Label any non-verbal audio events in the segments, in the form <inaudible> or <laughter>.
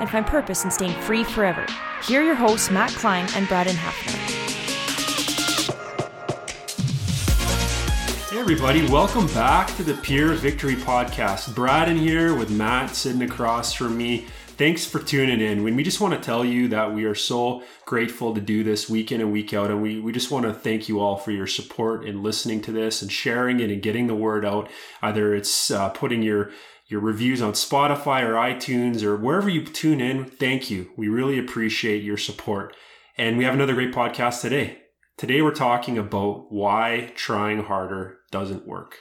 and find purpose in staying free forever. Here are your hosts, Matt Klein and Braden Hafner. Hey, everybody, welcome back to the Pure Victory Podcast. Braden here with Matt sitting across from me. Thanks for tuning in. We just want to tell you that we are so grateful to do this week in and week out, and we, we just want to thank you all for your support in listening to this and sharing it and getting the word out. Either it's uh, putting your your reviews on Spotify or iTunes or wherever you tune in. Thank you. We really appreciate your support. And we have another great podcast today. Today we're talking about why trying harder doesn't work.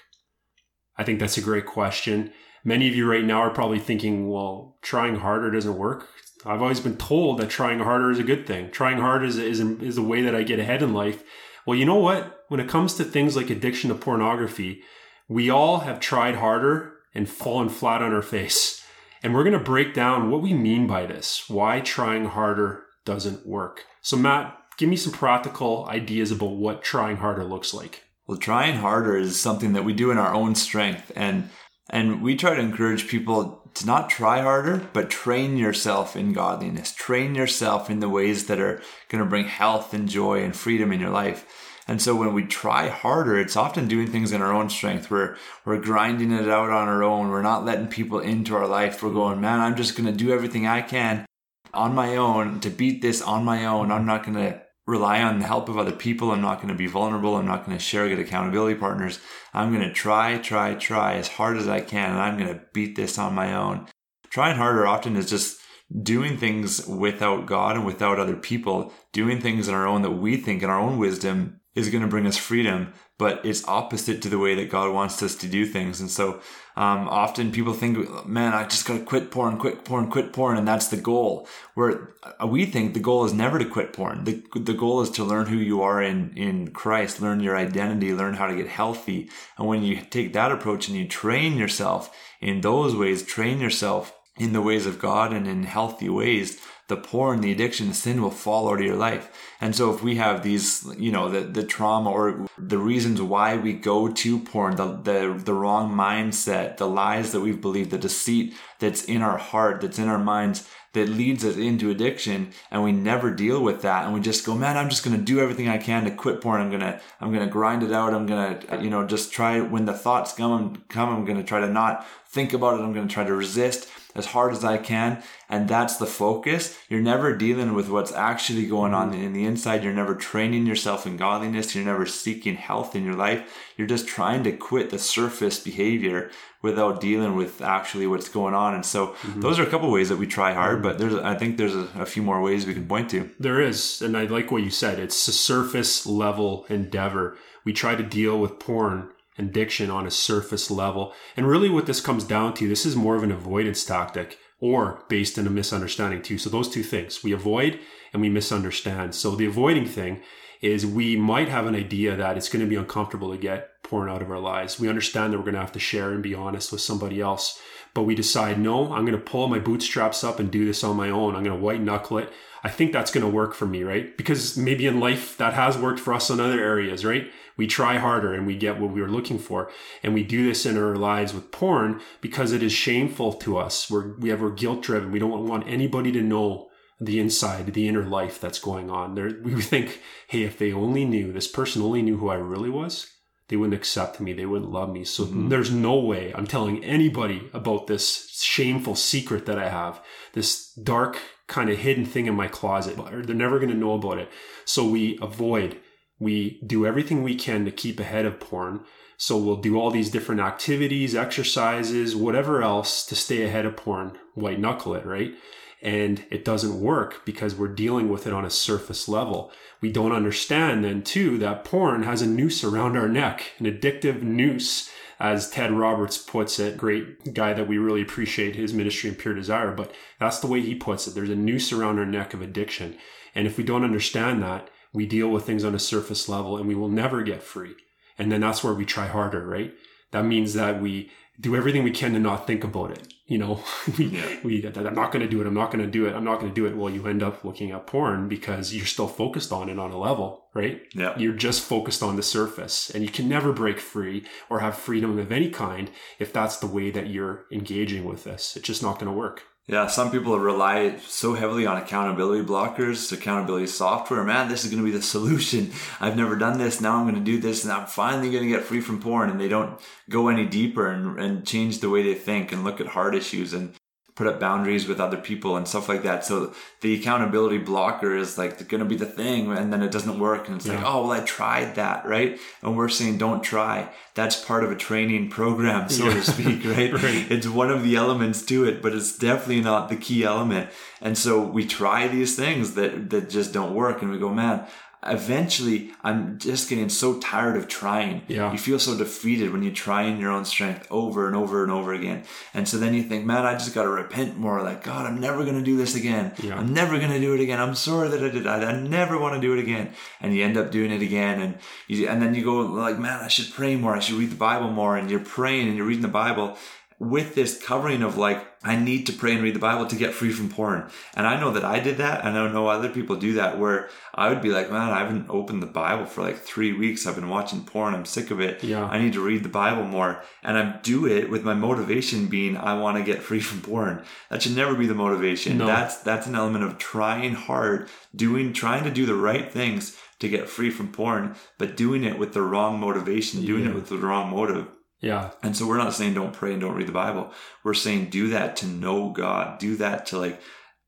I think that's a great question. Many of you right now are probably thinking, well, trying harder doesn't work. I've always been told that trying harder is a good thing. Trying hard is, is, is the way that I get ahead in life. Well, you know what? When it comes to things like addiction to pornography, we all have tried harder and fallen flat on our face. And we're going to break down what we mean by this, why trying harder doesn't work. So, Matt, give me some practical ideas about what trying harder looks like. Well, trying harder is something that we do in our own strength. And and we try to encourage people to not try harder, but train yourself in godliness. Train yourself in the ways that are going to bring health and joy and freedom in your life. And so when we try harder, it's often doing things in our own strength. We're, we're grinding it out on our own. We're not letting people into our life. We're going, man, I'm just going to do everything I can on my own to beat this on my own. I'm not going to rely on the help of other people. I'm not going to be vulnerable. I'm not going to share good accountability partners. I'm going to try, try, try as hard as I can. And I'm going to beat this on my own. Trying harder often is just doing things without God and without other people, doing things on our own that we think in our own wisdom is going to bring us freedom, but it's opposite to the way that God wants us to do things. And so um, often people think, man, I just got to quit porn, quit porn, quit porn, and that's the goal. Where uh, we think the goal is never to quit porn. The, the goal is to learn who you are in, in Christ, learn your identity, learn how to get healthy. And when you take that approach and you train yourself in those ways, train yourself in the ways of God and in healthy ways, the porn, the addiction, the sin will fall out of your life. And so if we have these, you know, the, the trauma or the reasons why we go to porn, the, the, the wrong mindset, the lies that we've believed, the deceit that's in our heart, that's in our minds, that leads us into addiction and we never deal with that and we just go man i'm just going to do everything i can to quit porn. I'm going to i'm going to grind it out. I'm going to you know just try when the thoughts come come i'm going to try to not think about it. I'm going to try to resist as hard as I can. And that's the focus. You're never dealing with what's actually going on in the inside. You're never training yourself in godliness. You're never seeking health in your life. You're just trying to quit the surface behavior without dealing with actually what's going on. And so mm-hmm. those are a couple ways that we try hard, but there's, I think there's a, a, few more ways we can point to. There is. And I like what you said. It's a surface level endeavor. We try to deal with porn addiction on a surface level. And really what this comes down to, this is more of an avoidance tactic or based in a misunderstanding too. So those two things, we avoid and we misunderstand. So the avoiding thing is we might have an idea that it's going to be uncomfortable to get porn out of our lives. We understand that we're going to have to share and be honest with somebody else, but we decide, no, I'm going to pull my bootstraps up and do this on my own. I'm going to white knuckle it. I think that's going to work for me, right? Because maybe in life that has worked for us in other areas, right? We try harder and we get what we were looking for. And we do this in our lives with porn because it is shameful to us. We're, we have, we're guilt driven. We don't want anybody to know the inside, the inner life that's going on. There, we think, hey, if they only knew, this person only knew who I really was, they wouldn't accept me. They wouldn't love me. So mm-hmm. there's no way I'm telling anybody about this shameful secret that I have, this dark kind of hidden thing in my closet. They're never going to know about it. So we avoid, we do everything we can to keep ahead of porn. So we'll do all these different activities, exercises, whatever else to stay ahead of porn, white knuckle it, right? And it doesn't work because we're dealing with it on a surface level. We don't understand then too that porn has a noose around our neck, an addictive noose, as Ted Roberts puts it, great guy that we really appreciate his ministry and pure desire, but that's the way he puts it. There's a noose around our neck of addiction. And if we don't understand that, we deal with things on a surface level and we will never get free. And then that's where we try harder, right? That means that we do everything we can to not think about it. You know, <laughs> we, yeah. we, I'm not going to do it. I'm not going to do it. I'm not going to do it. Well, you end up looking at porn because you're still focused on it on a level, right? Yeah. You're just focused on the surface and you can never break free or have freedom of any kind if that's the way that you're engaging with this. It's just not going to work. Yeah, some people rely so heavily on accountability blockers, accountability software. Man, this is going to be the solution. <laughs> I've never done this. Now I'm going to do this and I'm finally going to get free from porn. And they don't go any deeper and, and change the way they think and look at hard issues and put up boundaries with other people and stuff like that. So the accountability blocker is like going to be the thing and then it doesn't work. And it's yeah. like, oh, well, I tried that, right? And we're saying don't try. That's part of a training program, so yeah. to <laughs> speak, right? right? It's one of the elements to it, but it's definitely not the key element. And so we try these things that, that just don't work and we go, man, eventually I'm just getting so tired of trying. Yeah. You feel so defeated when you try in your own strength over and over and over again. And so then you think, man, I just got to repent more. Like, God, I'm never going to do this again. Yeah. I'm never going to do it again. I'm sorry that I did that. I never want to do it again. And you end up doing it again. And you, and then you go like, man, I should pray more. I should read the Bible more. And you're praying and you're reading the Bible with this covering of like, I need to pray and read the Bible to get free from porn. And I know that I did that. And I know other people do that where I would be like, man, I haven't opened the Bible for like three weeks. I've been watching porn. I'm sick of it. Yeah. I need to read the Bible more. And I do it with my motivation being, I want to get free from porn. That should never be the motivation. No. That's, that's an element of trying hard, doing, trying to do the right things to get free from porn, but doing it with the wrong motivation, doing yeah. it with the wrong motive. Yeah. And so we're not saying don't pray and don't read the Bible. We're saying do that to know God. Do that to like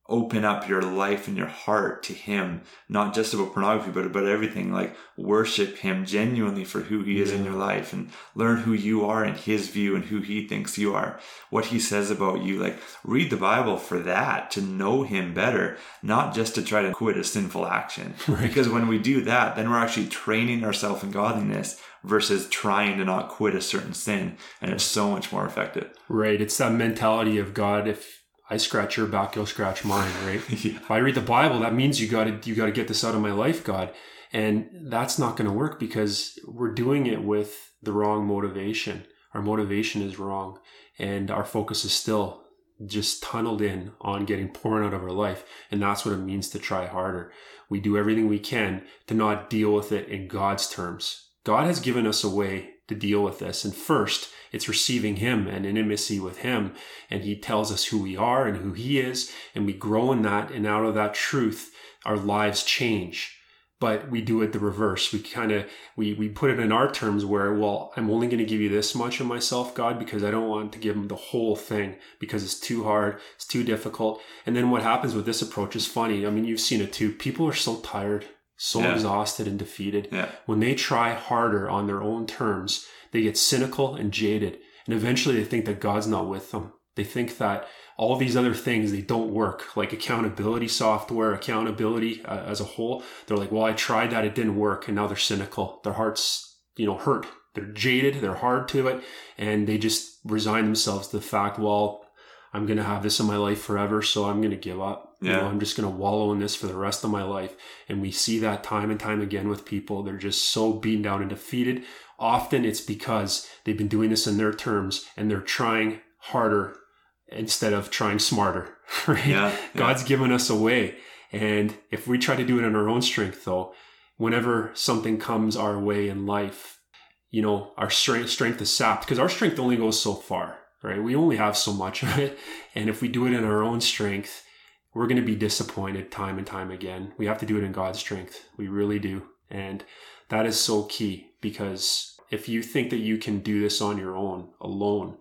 open up your life and your heart to him not just about pornography but about everything like worship him genuinely for who he is yeah. in your life and learn who you are in his view and who he thinks you are what he says about you like read the bible for that to know him better not just to try to quit a sinful action <laughs> right. because when we do that then we're actually training ourselves in godliness versus trying to not quit a certain sin and it's so much more effective right it's that mentality of god if I scratch your back, you'll scratch mine, right? <laughs> yeah. If I read the Bible, that means you got to you got to get this out of my life, God, and that's not going to work because we're doing it with the wrong motivation. Our motivation is wrong, and our focus is still just tunneled in on getting porn out of our life, and that's what it means to try harder. We do everything we can to not deal with it in God's terms. God has given us a way to deal with this, and first it's receiving him and intimacy with him. And he tells us who we are and who he is. And we grow in that. And out of that truth, our lives change. but we do it the reverse. We kind of we we put it in our terms where, well, I'm only going to give you this much of myself, God, because I don't want to give him the whole thing because it's too hard, it's too difficult. And then what happens with this approach is funny. I mean, you've seen it too. People are so tired, so Yeah. exhausted and defeated. Yeah. When they try harder on their own terms, they get cynical and jaded, and eventually they think that God's not with them. They think that all these other things they don't work, like accountability software, accountability uh, as a whole. They're like, well, I tried that, it didn't work, and now they're cynical. Their hearts, you know, hurt. They're jaded. They're hard to it, and they just resign themselves to the fact, well, I'm going to have this in my life forever, so I'm going to give up. You Yeah. know, I'm just going to wallow in this for the rest of my life. And we see that time and time again with people. They're just so beaten down and defeated. Often it's because they've been doing this in their terms and they're trying harder instead of trying smarter, <laughs> right? Yeah, yeah. God's given us a way. And if we try to do it in our own strength, though, whenever something comes our way in life, you know, our strength strength is sapped because our strength only goes so far, right? We only have so much <laughs> of it. And if we do it in our own strength, we're going to be disappointed time and time again. We have to do it in God's strength. We really do. And that is so key because if you think that you can do this on your own, alone,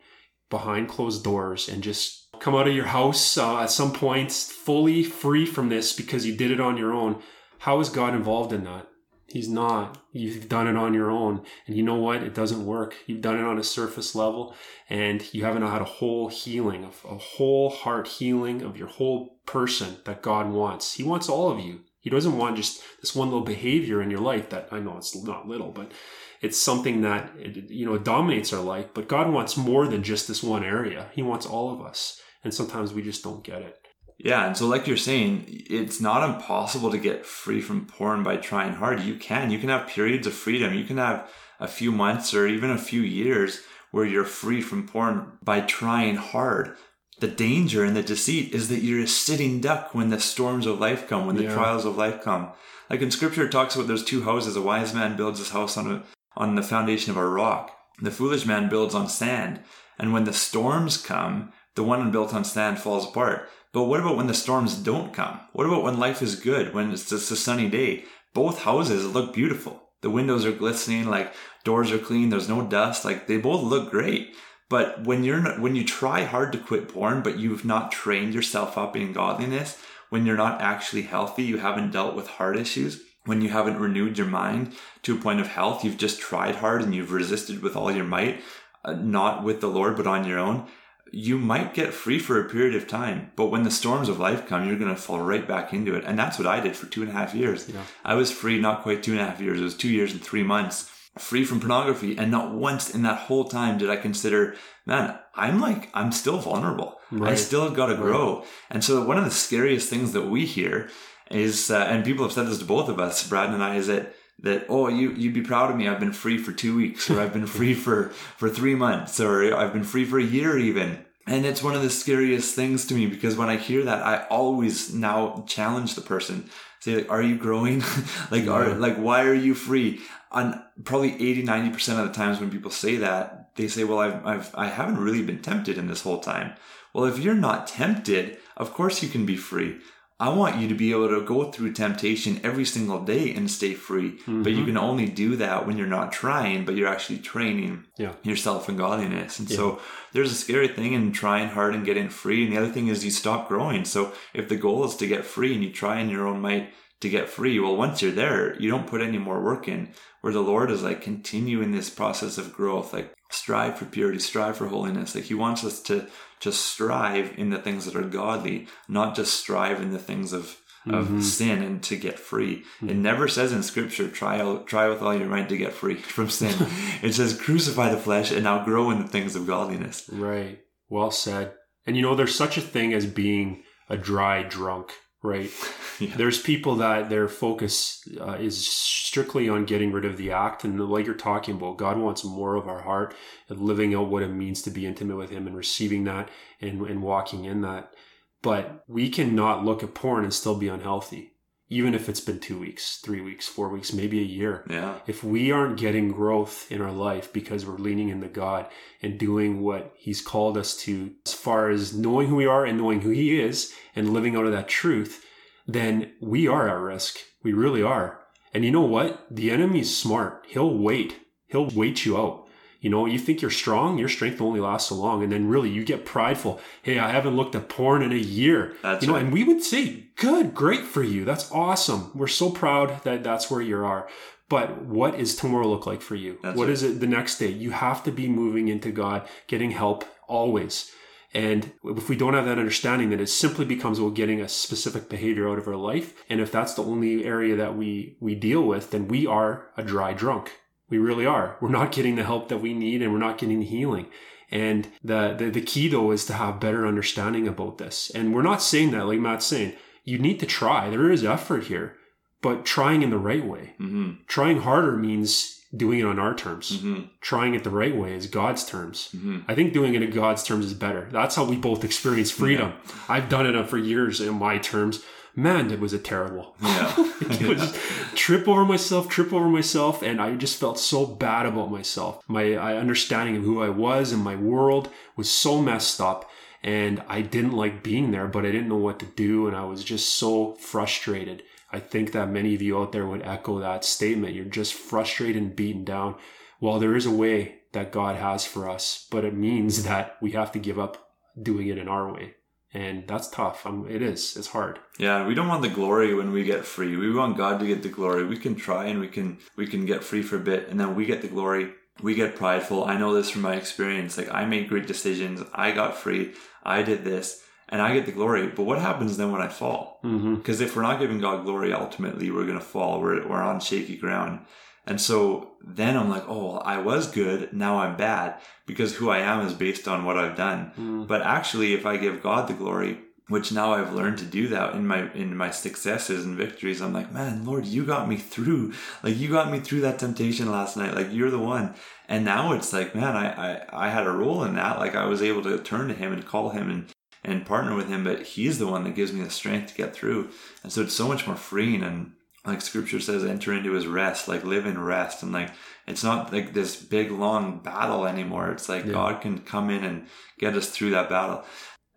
behind closed doors, and just come out of your house uh, at some point fully free from this because you did it on your own, how is God involved in that? He's not. You've done it on your own. And you know what? It doesn't work. You've done it on a surface level and you haven't had a whole healing, a whole heart healing of your whole person that God wants. He wants all of you. He doesn't want just this one little behavior in your life that I know it's not little, but it's something that you know dominates our life. But God wants more than just this one area. He wants all of us, and sometimes we just don't get it. Yeah, and so like you're saying, it's not impossible to get free from porn by trying hard. You can. You can have periods of freedom. You can have a few months or even a few years where you're free from porn by trying hard. The danger and the deceit is that you're a sitting duck when the storms of life come, when the Yeah. trials of life come. Like in scripture it talks about there's two houses. A wise man builds his house on a on the foundation of a rock. The foolish man builds on sand. And when the storms come, the one built on sand falls apart. But what about when the storms don't come? What about when life is good, when it's just a sunny day? Both houses look beautiful. The windows are glistening, like doors are clean, there's no dust, like they both look great. But when you're not, when you try hard to quit porn, but you've not trained yourself up in godliness, when you're not actually healthy, you haven't dealt with heart issues, when you haven't renewed your mind to a point of health, you've just tried hard and you've resisted with all your might, uh, not with the Lord, but on your own, you might get free for a period of time. But when the storms of life come, you're going to fall right back into it. And that's what I did for two and a half years. Yeah. I was free, not quite two and a half years. It was two years and three months free from pornography. And not once in that whole time did I consider, man, I'm like, I'm still vulnerable. I still got to grow. And so one of the scariest things that we hear is, uh, and people have said this to both of us, Brad and I, is that that oh you you'd be proud of me. I've been free for 2 weeks or I've been <laughs> free for for 3 months or I've been free for a year even. And it's one of the scariest things to me because when I hear that I always now challenge the person. Say like are you growing? <laughs> Like are like why are you free? On probably 80 90% of the times when people say that they say well I've, I've I haven't really been tempted in this whole time. Well if you're not tempted of course you can be free I want you to be able to go through temptation every single day and stay free. But you mm-hmm. can only do that when you're not trying, but you're actually training Yeah. yourself in godliness. And so there's a scary thing in trying hard and getting free. And the other thing is you stop growing. So if the goal is to get free and you try in your own might to get free, well, once you're there, you don't put any more work in. Where the Lord is like continuing this process of growth, like strive for purity, strive for holiness. Like He wants us to just strive in the things that are godly, not just strive in the things of of mm-hmm. sin and to get free. It mm-hmm. never says in scripture, try out, try with all your might to get free <laughs> from sin. <laughs> it says crucify the flesh and now grow in the things of godliness. Right. Well said. And you know, there's such a thing as being a dry drunk, right? <laughs> Yeah. There's people that their focus uh, is strictly on getting rid of the act. And like you're talking about, God wants more of our heart and living out what it means to be intimate with Him and receiving that and, and walking in that. But we cannot look at porn and still be unhealthy, even if it's been two weeks, three weeks, four weeks, maybe a year Yeah. if we aren't getting growth in our life because we're leaning into God and doing what He's called us to, as far as knowing who we are and knowing who He is and living out of that truth, then we are at risk. We really are. And you know what? The enemy's smart. He'll wait. He'll wait you out. You know, you think you're strong, your strength only lasts so long. And then really you get prideful. Hey, I haven't looked at porn in a year. That's you know, right. and we would say, good, great for you. That's awesome. We're so proud that that's where you are. But what is tomorrow look like for you? That's What right. is it the next day? You have to be moving into God, getting help always. And if we don't have that understanding, then it simply becomes about getting a specific behavior out of our life. And if that's the only area that we we deal with, then we are a dry drunk. We really are. We're not getting the help that we need, and we're not getting the healing. And the, the the key though is to have better understanding about this. And we're not saying that, like Matt's saying, you need to try. There is effort here, but trying in the right way. hmm Trying harder means doing it on our terms. hmm Trying it the right way is God's terms. hmm I think doing it in God's terms is better. That's how we both experience freedom. I've done it for years in my terms. Man, it was a terrible. Yeah. <laughs> was just trip over myself, trip over myself, and I just felt so bad about myself. My understanding of who I was and my world was so messed up, and I didn't like being there, but I didn't know what to do, and I was just so frustrated. I think that many of you out there would echo that statement. You're just frustrated and beaten down. Well, there is a way that God has for us, but it means <laughs> that we have to give up doing it in our way. And that's tough. Um, it is. It's hard. Yeah, we don't want the glory when we get free. We want God to get the glory. We can try and we can we can get free for a bit and then we get the glory. We get prideful. I know this from my experience. Like I made great decisions. I got free. I did this and I get the glory. But what happens then when I fall? Mm-hmm. Because if we're not giving God glory, ultimately we're going to fall. We're, we're on shaky ground. And so then I'm like, oh, well, I was good. Now I'm bad because who I am is based on what I've done. Hmm. But actually, if I give God the glory, which now I've learned to do that in my in my successes and victories, I'm like, man, Lord, you got me through. Like you got me through that temptation last night. Like you're the one. And now it's like, man, I I, I had a role in that. Like I was able to turn to Him and call Him and and partner with Him. But He's the one that gives me the strength to get through. And so it's so much more freeing and like scripture says enter into his rest like live in rest. And like it's not like this big long battle anymore. It's like Yeah. god can come in and get us through that battle.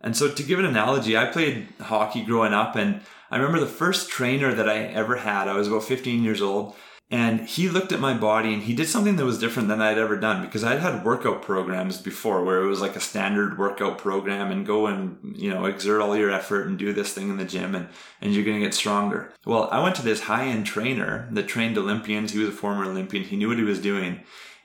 And so to give an analogy i played hockey growing up and i remember the first trainer that i ever had i was about 15 years old and he looked at my body and he did something that was different than I'd ever done because I'd had workout programs before where it was like a standard workout program and go and, you know, exert all your effort and do this thing in the gym and, and you're going to get stronger. Well, I went to this high end trainer that trained Olympians. He was a former Olympian. He knew what he was doing.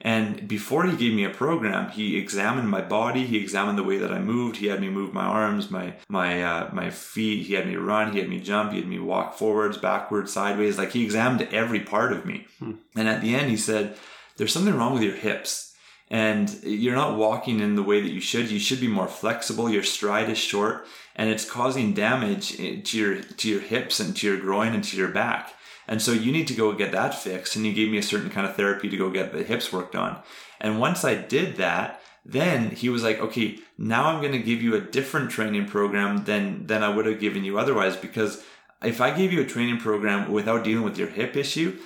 And before he gave me a program, he examined my body. He examined the way that I moved. He had me move my arms, my my uh, my feet. He had me run. He had me jump. He had me walk forwards, backwards, sideways. Like he examined every part of me. And at the end, he said, "There's something wrong with your hips." And you're not walking in the way that you should. You should be more flexible. Your stride is short, and it's causing damage eh, to your to your hips and to your groin and to your back. And so you need to go get that fixed. And he gave me a certain kind of therapy to go get the hips worked on. And once I did that, then he was like, okay, now I'm going to give you a different training program than, than I would have given you otherwise. Because if I gave you a training program without dealing with your hip issue,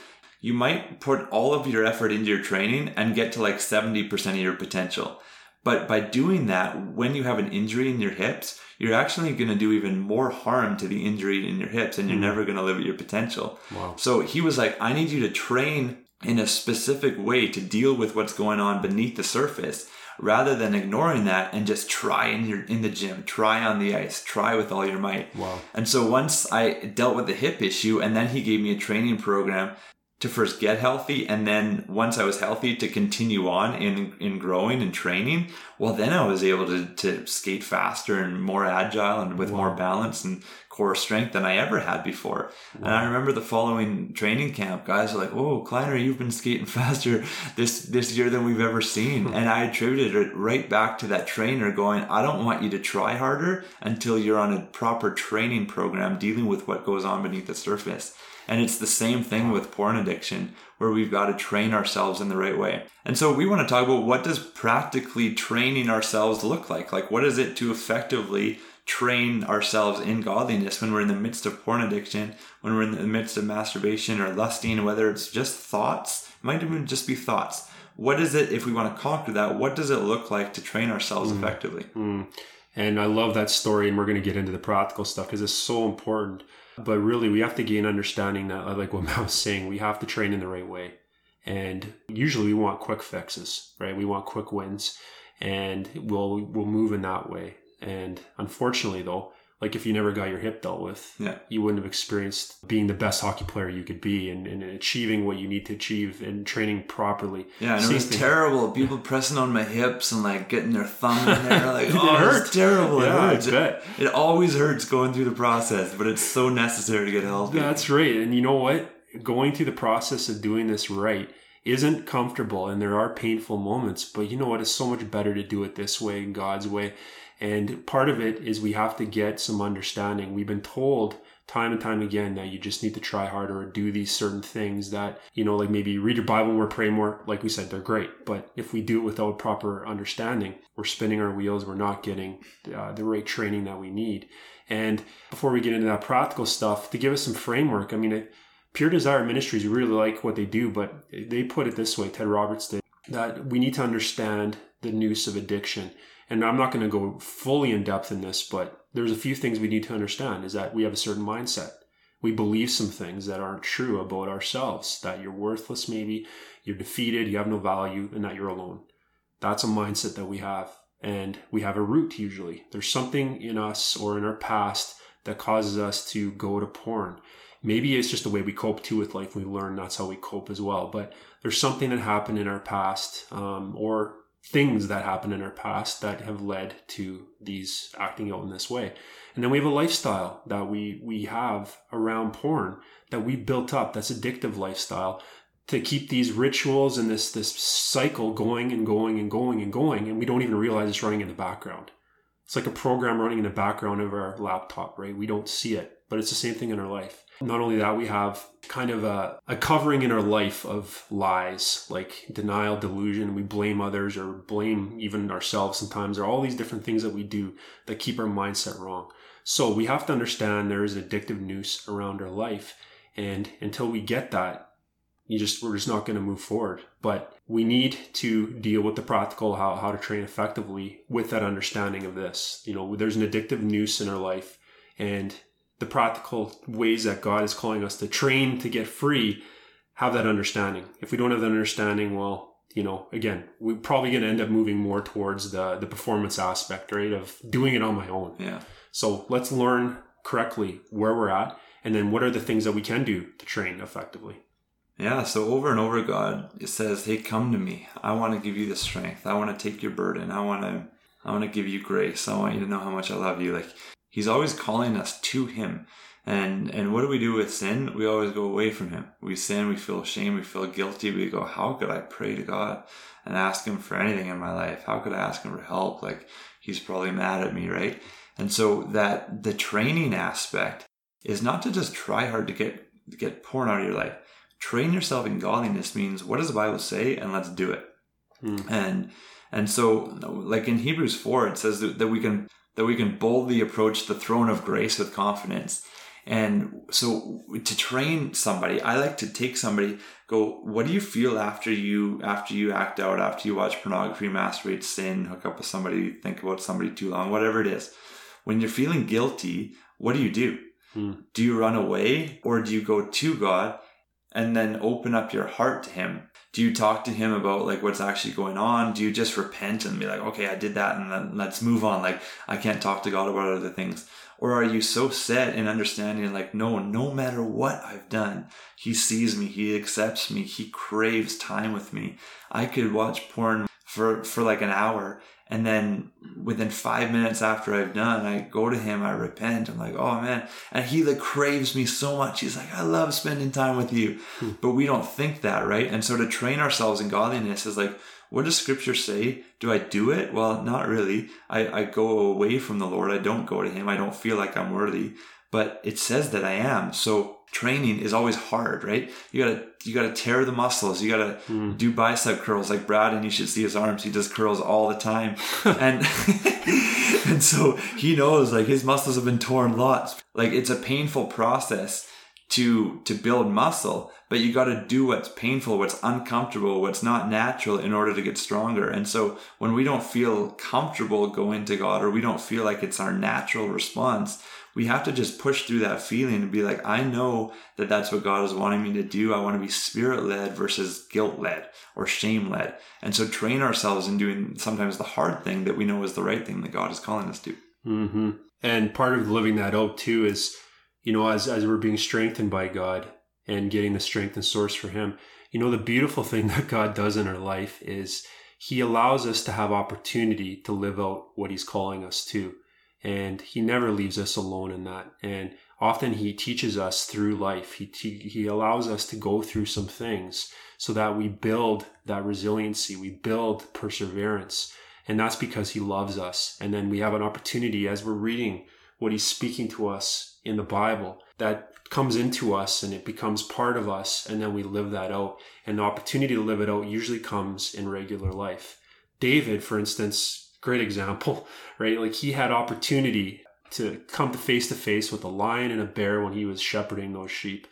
you might put all of your effort into your training and get to like 70% of your potential. But by doing that, when you have an injury in your hips, you're actually going to do even more harm to the injury in your hips and you're mm-hmm. never going to live at your potential. Wow. So he was like, I need you to train in a specific way to deal with what's going on beneath the surface rather than ignoring that and just try in your in the gym, try on the ice, try with all your might. Wow. And so once I dealt with the hip issue and then he gave me a training program to first get healthy and then once I was healthy to continue on in in growing and training, well then I was able to to skate faster and more agile and with more balance and core strength than I ever had before. And I remember the following training camp, guys were like, "Oh, Kleiner, you've been skating <laughs> faster this this year than we've ever seen." Hmm. and I attributed it right back to that trainer going, "I don't want you to try harder until you're on a proper training program dealing with what goes on beneath the surface." And it's the same thing with porn addiction, where we've got to train ourselves in the right way. And so we want to talk about what does practically training ourselves look like? Like what is it to effectively train ourselves in godliness when we're in the midst of porn addiction, when we're in the midst of masturbation or lusting, whether it's just thoughts, it might even just be thoughts. What is it if we want to conquer that? What does it look like to train ourselves mm. effectively? Mm. And I love that story, and we're going to get into the practical stuff because it's so important. But really, we have to gain understanding that, uh, like what <laughs> Matt was saying, we have to train in the right way. And usually we want quick fixes, right? We want quick wins and we'll, we'll move in that way. And unfortunately, though, like if you never got your hip dealt with, Yeah. you wouldn't have experienced being the best hockey player you could be and, and achieving what you need to achieve and training properly. Yeah, and it was terrible. People pressing on my hips and like getting their thumb in there, <laughs> like It oh, hurt. it's terrible. Yeah, it hurts. It, it always hurts going through the process, but it's so necessary to get healthy. That's right. And you know what? Going through the process of doing this right isn't comfortable and there are painful moments, but you know what? It's so much better to do it this way, in God's way. And part of it is we have to get some understanding. We've been told time and time again that you just need to try harder or do these certain things that, you know, like maybe read your Bible more, pray more. Like we said, they're great. But if we do it without proper understanding, we're spinning our wheels. We're not getting uh, the right training that we need. And before we get into that practical stuff, to give us some framework, I mean, Pure Desire Ministries, we really like what they do, but they put it this way, Ted Roberts did, that we need to understand the noose of addiction. And I'm not going to go fully in depth in this, but there's a few things we need to understand is that we have a certain mindset. We believe some things that aren't true about ourselves, that you're worthless, maybe, you're defeated, you have no value, and that you're alone. That's a mindset that we have. And we have a root usually. There's something in us or in our past that causes us to go to porn. Maybe it's just the way we cope too with life. We learn that's how we cope as well. But there's something that happened in our past, um, or things that happened in our past that have led to these acting out in this way. And then we have a lifestyle that we we have around porn that we built up. That's addictive lifestyle to keep these rituals and this this cycle going and going and going and going, and we don't even realize it's running in the background. It's like a program running in the background of our laptop, right? We don't see it, but it's the same thing in our life. Not only that, we have kind of a, a covering in our life of lies, like denial, delusion. We blame others or blame even ourselves sometimes. There are all these different things that we do that keep our mindset wrong. So we have to understand there is an addictive noose around our life. And until we get that, you just we're just not going to move forward but we need to deal with the practical how, how to train effectively with that understanding of this you know there's an addictive noose in our life and the practical ways that god is calling us to train to get free have that understanding if we don't have that understanding well you know again we're probably going to end up moving more towards the the performance aspect right of doing it on my own Yeah. so let's learn correctly where we're at and then what are the things that we can do to train effectively Yeah, so over and over, God it says, "Hey, come to me. I want to give you the strength. I want to take your burden. I want to, I want to give you grace. I want you to know how much I love you." Like He's always calling us to Him. And and what do we do with sin? We always go away from Him. We sin. We feel shame. We feel guilty. We go, "How could I pray to God and ask Him for anything in my life? How could I ask Him for help? Like He's probably mad at me, right?" And so that the training aspect is not to just try hard to get get porn out of your life train yourself in godliness means what does the bible say and let's do it Hmm. and and so like in hebrews 4 it says that, that we can that we can boldly approach the throne of grace with confidence. And so to train somebody i like to take somebody go what do you feel after you after you act out after you watch pornography masturbate sin hook up with somebody think about somebody too long whatever it is. When you're feeling guilty what do you do? Hmm. do you run away or do you go to god and then open up your heart to him do you talk to him about like what's actually going on? Do you just repent and be like okay i did that and then let's move on. Like i can't talk to god about other things. Or are you so set in understanding like no no matter what i've done he sees me he accepts me he craves time with me. I could watch porn for for like an hour and then within five minutes after I've done, I go to him, I repent. I'm like, oh man. And he like craves me so much. He's like, I love spending time with you. Hmm. But we don't think that, right? And so to train ourselves in godliness is like, what does scripture say? Do I do it? Well, not really. I, I go away from the Lord. I don't go to him. I don't feel like I'm worthy. But it says that I am. So training is always hard, right? You gotta you gotta tear the muscles. You gotta hmm. do bicep curls like Brad, and you should see his arms. He does curls all the time, <laughs> and <laughs> and so he knows like his muscles have been torn lots. Like it's a painful process to to build muscle, but you got to do what's painful, what's uncomfortable, what's not natural in order to get stronger. And so when we don't feel comfortable going to God or we don't feel like it's our natural response, we have to just push through that feeling and be like, I know that that's what God is wanting me to do. I want to be spirit led versus guilt led or shame led. And so train ourselves in doing sometimes the hard thing that we know is the right thing that God is calling us to. Mm-hmm. And part of living that out too is, you know, as, as we're being strengthened by God and getting the strength and source for Him, you know, the beautiful <laughs> thing that God does in our life is He allows us to have opportunity to live out what He's calling us to. And He never leaves us alone in that. And often He teaches us through life. He, he allows us to go through some things so that we build that resiliency, we build perseverance. And that's because He loves us. And then we have an opportunity as we're reading what He's speaking to us in the Bible that comes into us and it becomes part of us and then we live that out and the opportunity to live it out usually comes in regular life david for instance great example <laughs> right like he had opportunity to come to face to face with a lion and a bear when he was shepherding those sheep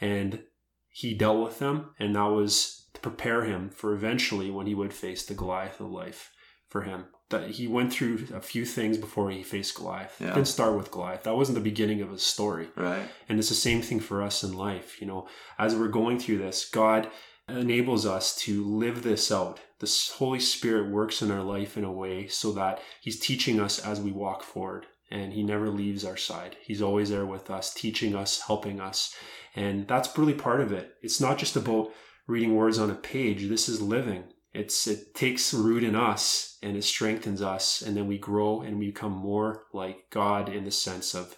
and he dealt with them and that was to prepare him for eventually when he would face the goliath of life for him that he went through a few things before he faced Goliath. Yeah. Didn't start with Goliath. That wasn't the beginning of his story. Right. And it's the same thing for us in life. You know, as we're going through this, God enables us to live this out. The Holy Spirit works in our life in a way so that He's teaching us as we walk forward. And He never leaves our side. He's always there with us, teaching us, helping us. And that's really part of it. It's not just about reading words on a page. This is living. It's it takes root in us and it strengthens us, and then we grow and we become more like God in the sense of,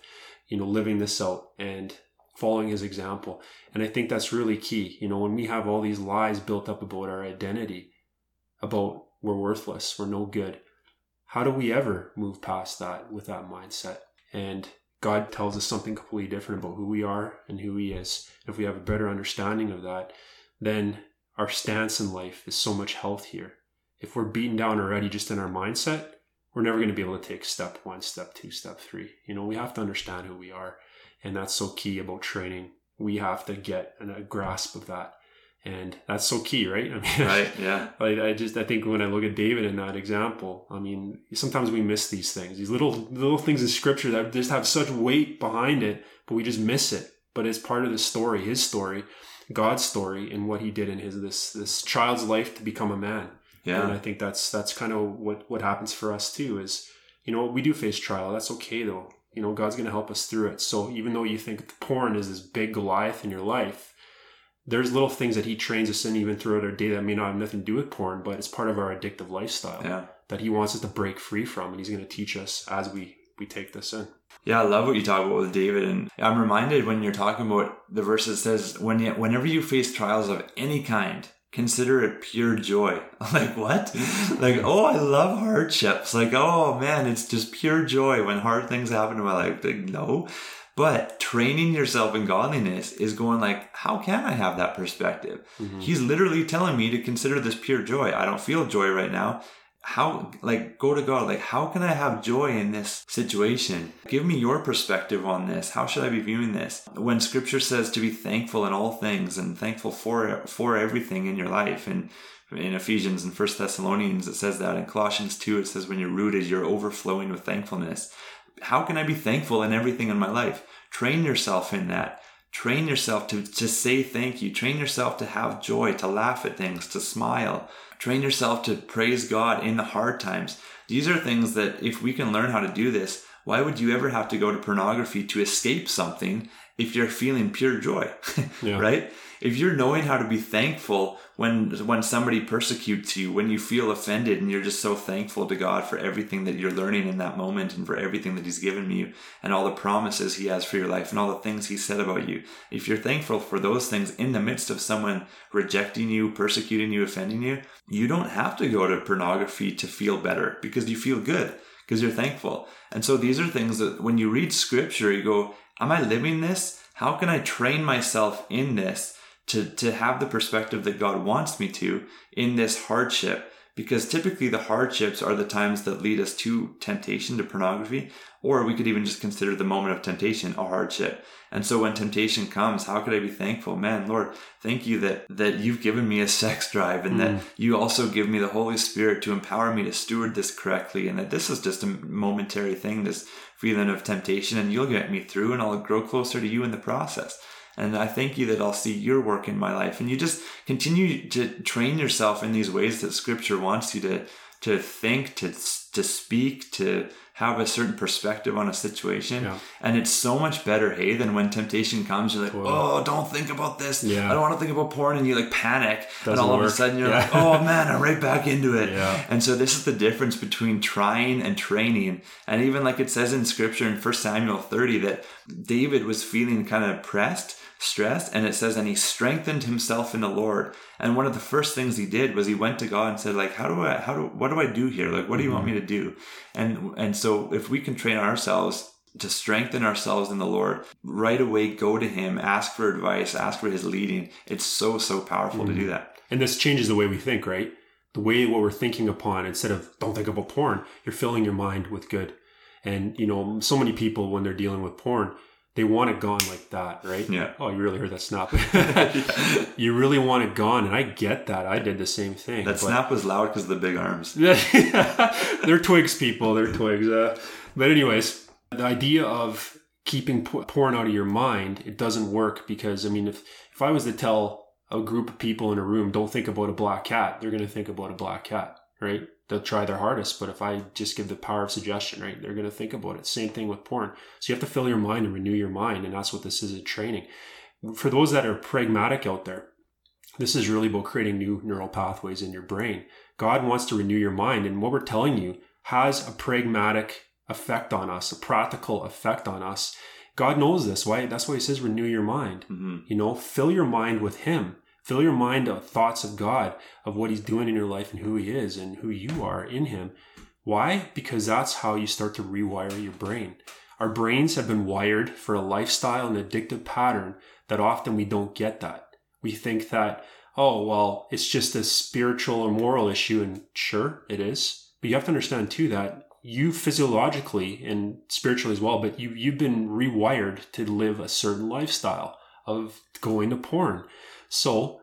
you know, living this out and following His example. And I think that's really key. You know, when we have all these lies built up about our identity, about we're worthless, we're no good, how do we ever move past that with that mindset? And God tells us something completely different about who we are and who He is. If we have a better understanding of that, then our stance in life is so much healthier. If we're beaten down already just in our mindset, we're never going to be able to take step one, step two, step three. You know, we have to understand who we are. And that's so key about training. We have to get a grasp of that. And that's so key, right? <laughs> I mean, right, yeah. <laughs> I, I just, I think when I look at David in that example, I mean, sometimes we miss these things, these little, little things in scripture that just have such weight behind it, but we just miss it. But it's part of the story, his story. God's story and what He did in his this this child's life to become a man. Yeah, and I think that's that's kind of what what happens for us too. Is you know we do face trial. That's okay though. You know God's going to help us through it. So even though you think porn is this big Goliath in your life, there's little things that He trains us in even throughout our day that may not have nothing to do with porn, but it's part of our addictive lifestyle yeah. that He wants us to break free from, and He's going to teach us as we we take this in. Yeah, I love what you talk about with David, and I'm reminded when you're talking about the verse that says, "When you, whenever you face trials of any kind, consider it pure joy." <laughs> like what? <laughs> like oh, I love hardships. Like oh man, it's just pure joy when hard things happen in my life. Like no, but training yourself in godliness is going like, how can I have that perspective? Mm-hmm. He's literally telling me to consider this pure joy. I don't feel joy right now. How like go to god. Like how can i have joy in this situation? Give me your perspective on this. How should i be viewing this? When scripture says to be thankful in all things and thankful for for everything in your life and in ephesians and first thessalonians it says that. In colossians 2 it says when you're rooted you're overflowing with thankfulness how can i be thankful in everything in my life? Train yourself in that. Train yourself to, to say thank you. Train yourself to have joy to laugh at things to smile. Train yourself to praise God in the hard times. These are things that if we can learn how to do this, why would you ever have to go to pornography to escape something if you're feeling pure joy? <laughs> yeah. Right? if you're knowing how to be thankful when when somebody persecutes you, when you feel offended and you're just so thankful to God for everything that you're learning in that moment and for everything that he's given you and all the promises he has for your life and all the things he said about you. If you're thankful for those things in the midst of someone rejecting you, persecuting you, offending you, you don't have to go to pornography to feel better because you feel good because you're thankful. And so these are things that when you read scripture, you go, Am I living this? How can I train myself in this? to, to have the perspective that God wants me to in this hardship because typically the hardships are the times that lead us to temptation to pornography or we could even just consider the moment of temptation a hardship. And so when temptation comes how could i be thankful? Man lord thank you that that you've given me a sex drive and mm. that you also give me the holy spirit to empower me to steward this correctly and that this is just a momentary thing this feeling of temptation and you'll get me through and i'll grow closer to you in the process and I thank you that I'll see your work in my life. And you just continue to train yourself in these ways that scripture wants you to, to think, to, to speak, to have a certain perspective on a situation. Yeah. And it's so much better, hey, than when temptation comes, you're like, oh, don't think about this. Yeah. I don't want to think about porn. And you like panic. Doesn't and all work. of a sudden you're yeah. like, oh man, I'm right back into it. And so this is the difference between trying and training. And even like it says in scripture in 1 Samuel 30 that David was feeling kind of pressed stressed and it says and he strengthened himself in the lord and one of the first things he did was he went to god and said like how do i how do what do i do here like what do you mm-hmm. want me to do and and so if we can train ourselves to strengthen ourselves in the lord right away go to him ask for advice ask for his leading it's so so powerful mm-hmm. to do mm-hmm. that and this changes the way we think right the way what we're thinking upon instead of don't think about porn you're filling your mind with good and you know so many people when they're dealing with porn they want it gone like that, right? Yeah. Oh, you really heard that snap. <laughs> <laughs> you really want it gone. And I get that. I did the same thing. That snap was loud because of the big arms. <laughs> they're twigs, people. They're twigs. Uh, but, anyways, the idea of keeping porn out of your mind, it doesn't work because, I mean, if, if I was to tell a group of people in a room, don't think about a black cat, they're going to think about a black cat, right? They'll try their hardest. But if I just give the power of suggestion, right, they're going to think about it. Same thing with porn. So you have to fill your mind and renew your mind. And that's what this is a training. For those that are pragmatic out there, this is really about creating new neural pathways in your brain. God wants to renew your mind. And what we're telling you has a pragmatic effect on us, a practical effect on us. God knows this. Why? That's why he says renew your mind. Mm-hmm. You know, fill your mind with him. Fill your mind with thoughts of God, of what He's doing in your life and who He is and who you are in Him. Why? Because that's how you start to rewire your brain. Our brains have been wired for a lifestyle and addictive pattern that often we don't get that. We think that, oh, well, it's just a spiritual or moral issue. And sure, it is. But you have to understand too that you physiologically and spiritually as well, but you, you've been rewired to live a certain lifestyle of going to porn, so,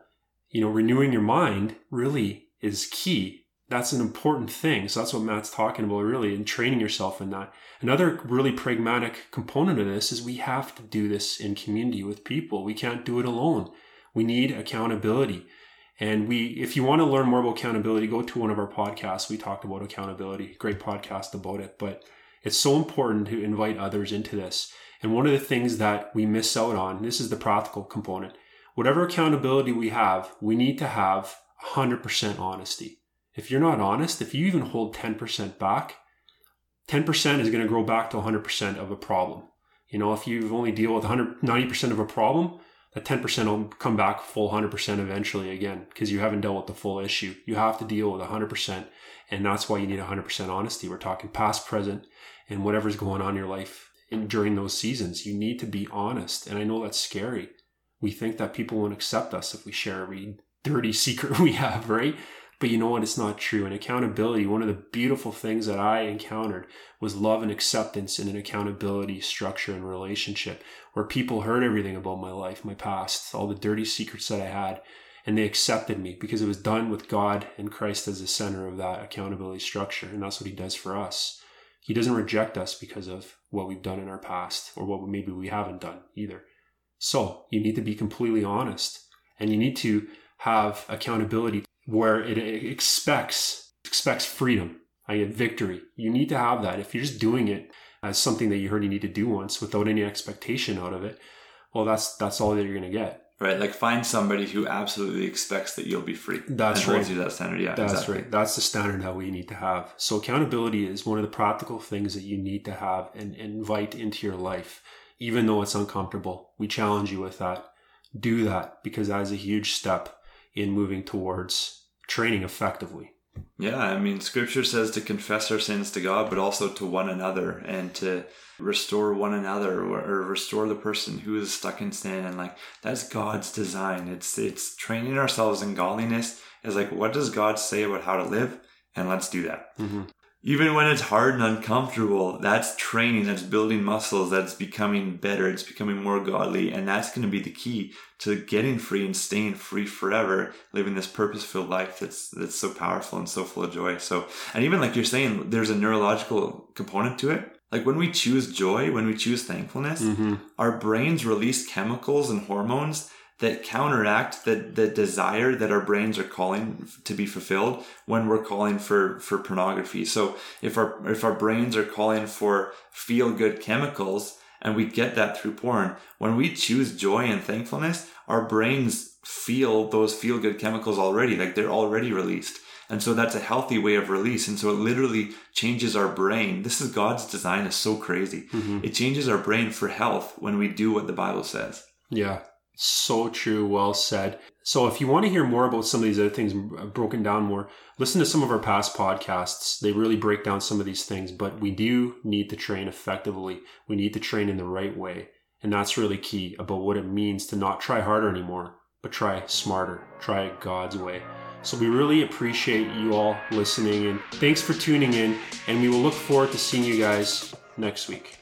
you know, renewing your mind really is key. That's an important thing. So that's what Matt's talking about, really, and training yourself in that. Another really pragmatic component of this is we have to do this in community with people. We can't do it alone. We need accountability. And we, if you want to learn more about accountability, go to one of our podcasts. We talked about accountability, great podcast about it. But it's so important to invite others into this. And one of the things that we miss out on, this is the practical component, whatever accountability we have, we need to have 100% honesty. If you're not honest, if you even hold 10% back, 10% is going to grow back to 100% of a problem. You know, if you only deal with 190% of a problem, that 10% will come back full 100% eventually again because you haven't dealt with the full issue. You have to deal with 100%. And that's why you need 100% honesty. We're talking past, present, and whatever's going on in your life in, during those seasons. You need to be honest. And I know that's scary we think that people won't accept us if we share every dirty <laughs> secret we have, right? But you know what? It's not true. And accountability, one of the beautiful things that I encountered was love and acceptance in an accountability structure and relationship where people heard everything about my life, my past, all the dirty secrets that I had, and they accepted me because it was done with God and Christ as the center of that accountability structure. And that's what He does for us. He doesn't reject us because of what we've done in our past or what maybe we haven't done either. So you need to be completely honest and you need to have accountability where it expects expects freedom. I get victory. You need to have that. If you're just doing it as something that you heard you need to do once without any expectation out of it, well, that's that's all that you're going to get. Right, like find somebody who absolutely expects that you'll be free. That's right. You that standard, yeah. That's exactly. right. That's the standard that we need to have. So accountability is one of the practical things that you need to have and invite into your life even though it's uncomfortable. We challenge you with that. Do that because that is a huge step in moving towards training effectively. Yeah, I mean, scripture says to confess our sins to God, but also to one another and to restore one another or, or, restore the person who is stuck in sin. And like, that's God's design. It's, it's training ourselves in godliness is like, what does God say about how to live? And let's do that. Mm-hmm even when it's hard and uncomfortable, that's training, that's building muscles, that's becoming better, it's becoming more godly. And that's going to be the key to getting free and staying free forever, living this purpose filled life that's, that's so powerful and so full of joy. So, and even like you're saying, there's a neurological component to it. Like when we choose joy, when we choose thankfulness, mm-hmm. our brains release chemicals and hormones that counteract the, the desire that our brains are calling to be fulfilled when we're calling for, for pornography. So if our, if our brains are calling for feel good chemicals and we get that through porn, when we choose joy and thankfulness, our brains feel those feel good chemicals already, like they're already released. And so that's a healthy way of release. And so it literally changes our brain. This is God's design is so crazy. Mm-hmm. It changes our brain for health when we do what the Bible says. Yeah. So true. Well said. So, if you want to hear more about some of these other things uh, broken down more, listen to some of our past podcasts. They really break down some of these things, but we do need to train effectively. We need to train in the right way. And that's really key about what it means to not try harder anymore, but try smarter, try God's way. So, we really appreciate you all listening and thanks for tuning in. And we will look forward to seeing you guys next week.